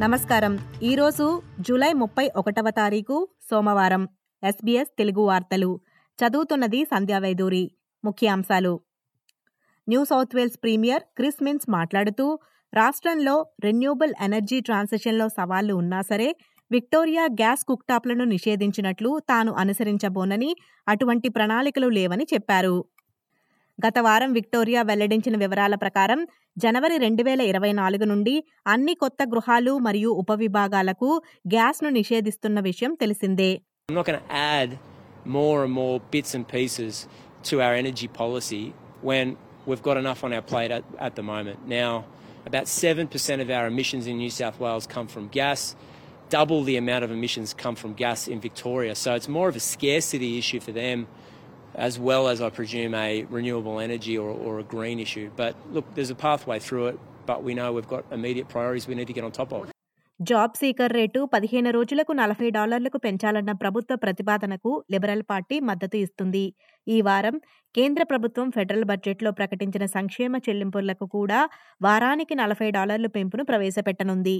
నమస్కారం. ఈరోజు జూలై ముప్పై ఒకటవ తారీఖు సోమవారం. ఎస్బీఎస్ తెలుగు వార్తలు. చదువుతున్నది సంధ్యావైదూరి ముఖ్యాంశాలు. New South Wales premier Chris Minns మాట్లాడుతూ రాష్ట్రంలో రెన్యూబుల్ ఎనర్జీ ట్రాన్సిషన్లో సవాళ్ళు ఉన్నా సరే విక్టోరియా గ్యాస్ కుక్టాప్లను నిషేధించినట్లు తాను అనుసరించబోనని అటువంటి ప్రణాళికలు లేవని చెప్పారు. గత వారం విక్టోరియా వెల్లడించిన వివరాల ప్రకారం జనవరి రెండు వేల ఇరవై నాలుగు నుండి అన్ని కొత్త గృహాలు మరియు ఉపవిభాగాలకు గ్యాస్ను నిషేధిస్తున్న విషయం తెలిసిందే more and more bits and pieces to our energy policy when we've got enough on our plate at, at the moment. Now, about 7% of our emissions in New South Wales come from gas, double the amount of emissions come from gas in Victoria. So it's more of a scarcity issue for them as well as, I presume, a renewable energy or, or a green issue. But look, there's a pathway through it, but we know we've got immediate priorities we need to get on top of. Job seeker rate పదిహేను రోజులకు నలభై డాలర్లకు పెంచాలన్న ప్రభుత్వ ప్రతిపాదనకు liberal party మద్దతు ఇస్తుంది ఈ వారం కేంద్ర ప్రభుత్వం ఫెడరల్ బడ్జెట్లో ప్రకటించిన సంక్షేమ చెల్లింపులకు కూడా వారానికి నలభై డాలర్ల పెంపును ప్రవేశపెట్టనుంది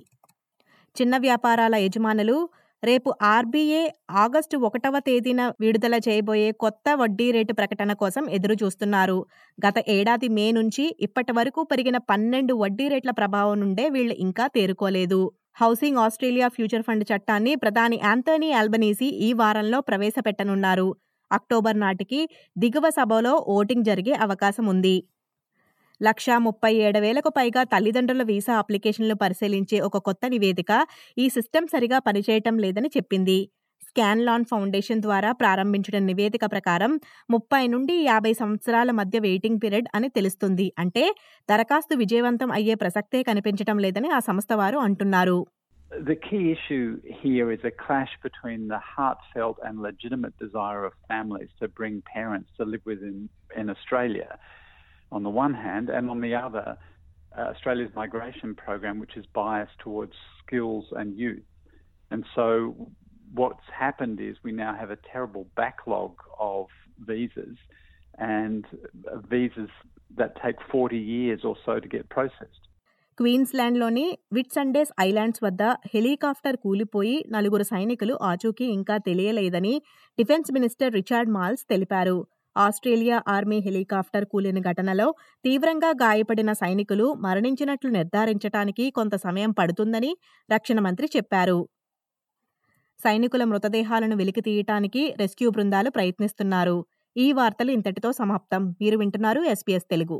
చిన్న వ్యాపారాల యజమానులు రేపు ఆర్బీఐ ఆగస్టు ఒకటవ తేదీన విడుదల చేయబోయే కొత్త వడ్డీ రేటు ప్రకటన కోసం ఎదురు చూస్తున్నారు గత ఏడాది మే నుంచి ఇప్పటి వరకు పెరిగిన పన్నెండు వడ్డీ రేట్ల ప్రభావం నుండే వీళ్ళు ఇంకా తేరుకోలేదు. హౌసింగ్ ఆస్ట్రేలియా ఫ్యూచర్ ఫండ్ చట్టాన్ని ప్రధాని యాంథనీ ఆల్బనీసీ ఈ వారంలో ప్రవేశపెట్టనున్నారు. అక్టోబర్ నాటికి దిగువ సభలో ఓటింగ్ జరిగే అవకాశం ఉంది. లక్షా ముప్పై ఏడు వేలకు పైగా తల్లిదండ్రుల వీసా అప్లికేషన్లు పరిశీలించే ఒక కొత్త నివేదిక ఈ సిస్టమ్ సరిగా పనిచేయటం లేదని చెప్పింది. స్కాన్లాన్ ఫౌండేషన్ ద్వారా ప్రారంభించిన నివేదిక ప్రకారం ముప్పై నుండి యాభై సంవత్సరాల మధ్య వెయిటింగ్ పీరియడ్ అని తెలుస్తుంది. అంటే దరఖాస్తు విజయవంతం అయ్యే ప్రసక్తే కనిపించటం లేదని ఆ సంస్థ వారు అంటున్నారు. The key issue here is a clash between the heartfelt and legitimate desire of families to bring parents to live within in Australia, on the one hand, and on the other, uh, Australia's migration program, which is biased towards skills and youth. And so, what's happened is we now have a terrible backlog of visas and visas that take 40 years or so to get processed. క్వీన్స్లాండ్లోని Whitsundays islands వద్ద helicopter కూలిపోయి నలుగురు సైనికులు ఆచూకీ ఇంకా తెలియలేదని defence minister Richard Marles తెలిపారు Australia army helicopter కూలిన ఘటనలో తీవ్రంగా గాయపడిన సైనికులు మరణించినట్లు నిర్ధారించటానికి కొంత సమయం పడుతుందని రక్షణ మంత్రి చెప్పారు. సైనికుల మృతదేహాలను వెలికి తీయటానికి రెస్క్యూ బృందాలు ప్రయత్నిస్తున్నారు. ఈ వార్తలు ఇంతటితో సమాప్తం. మీరు వింటున్నారు ఎస్పీఎస్ తెలుగు.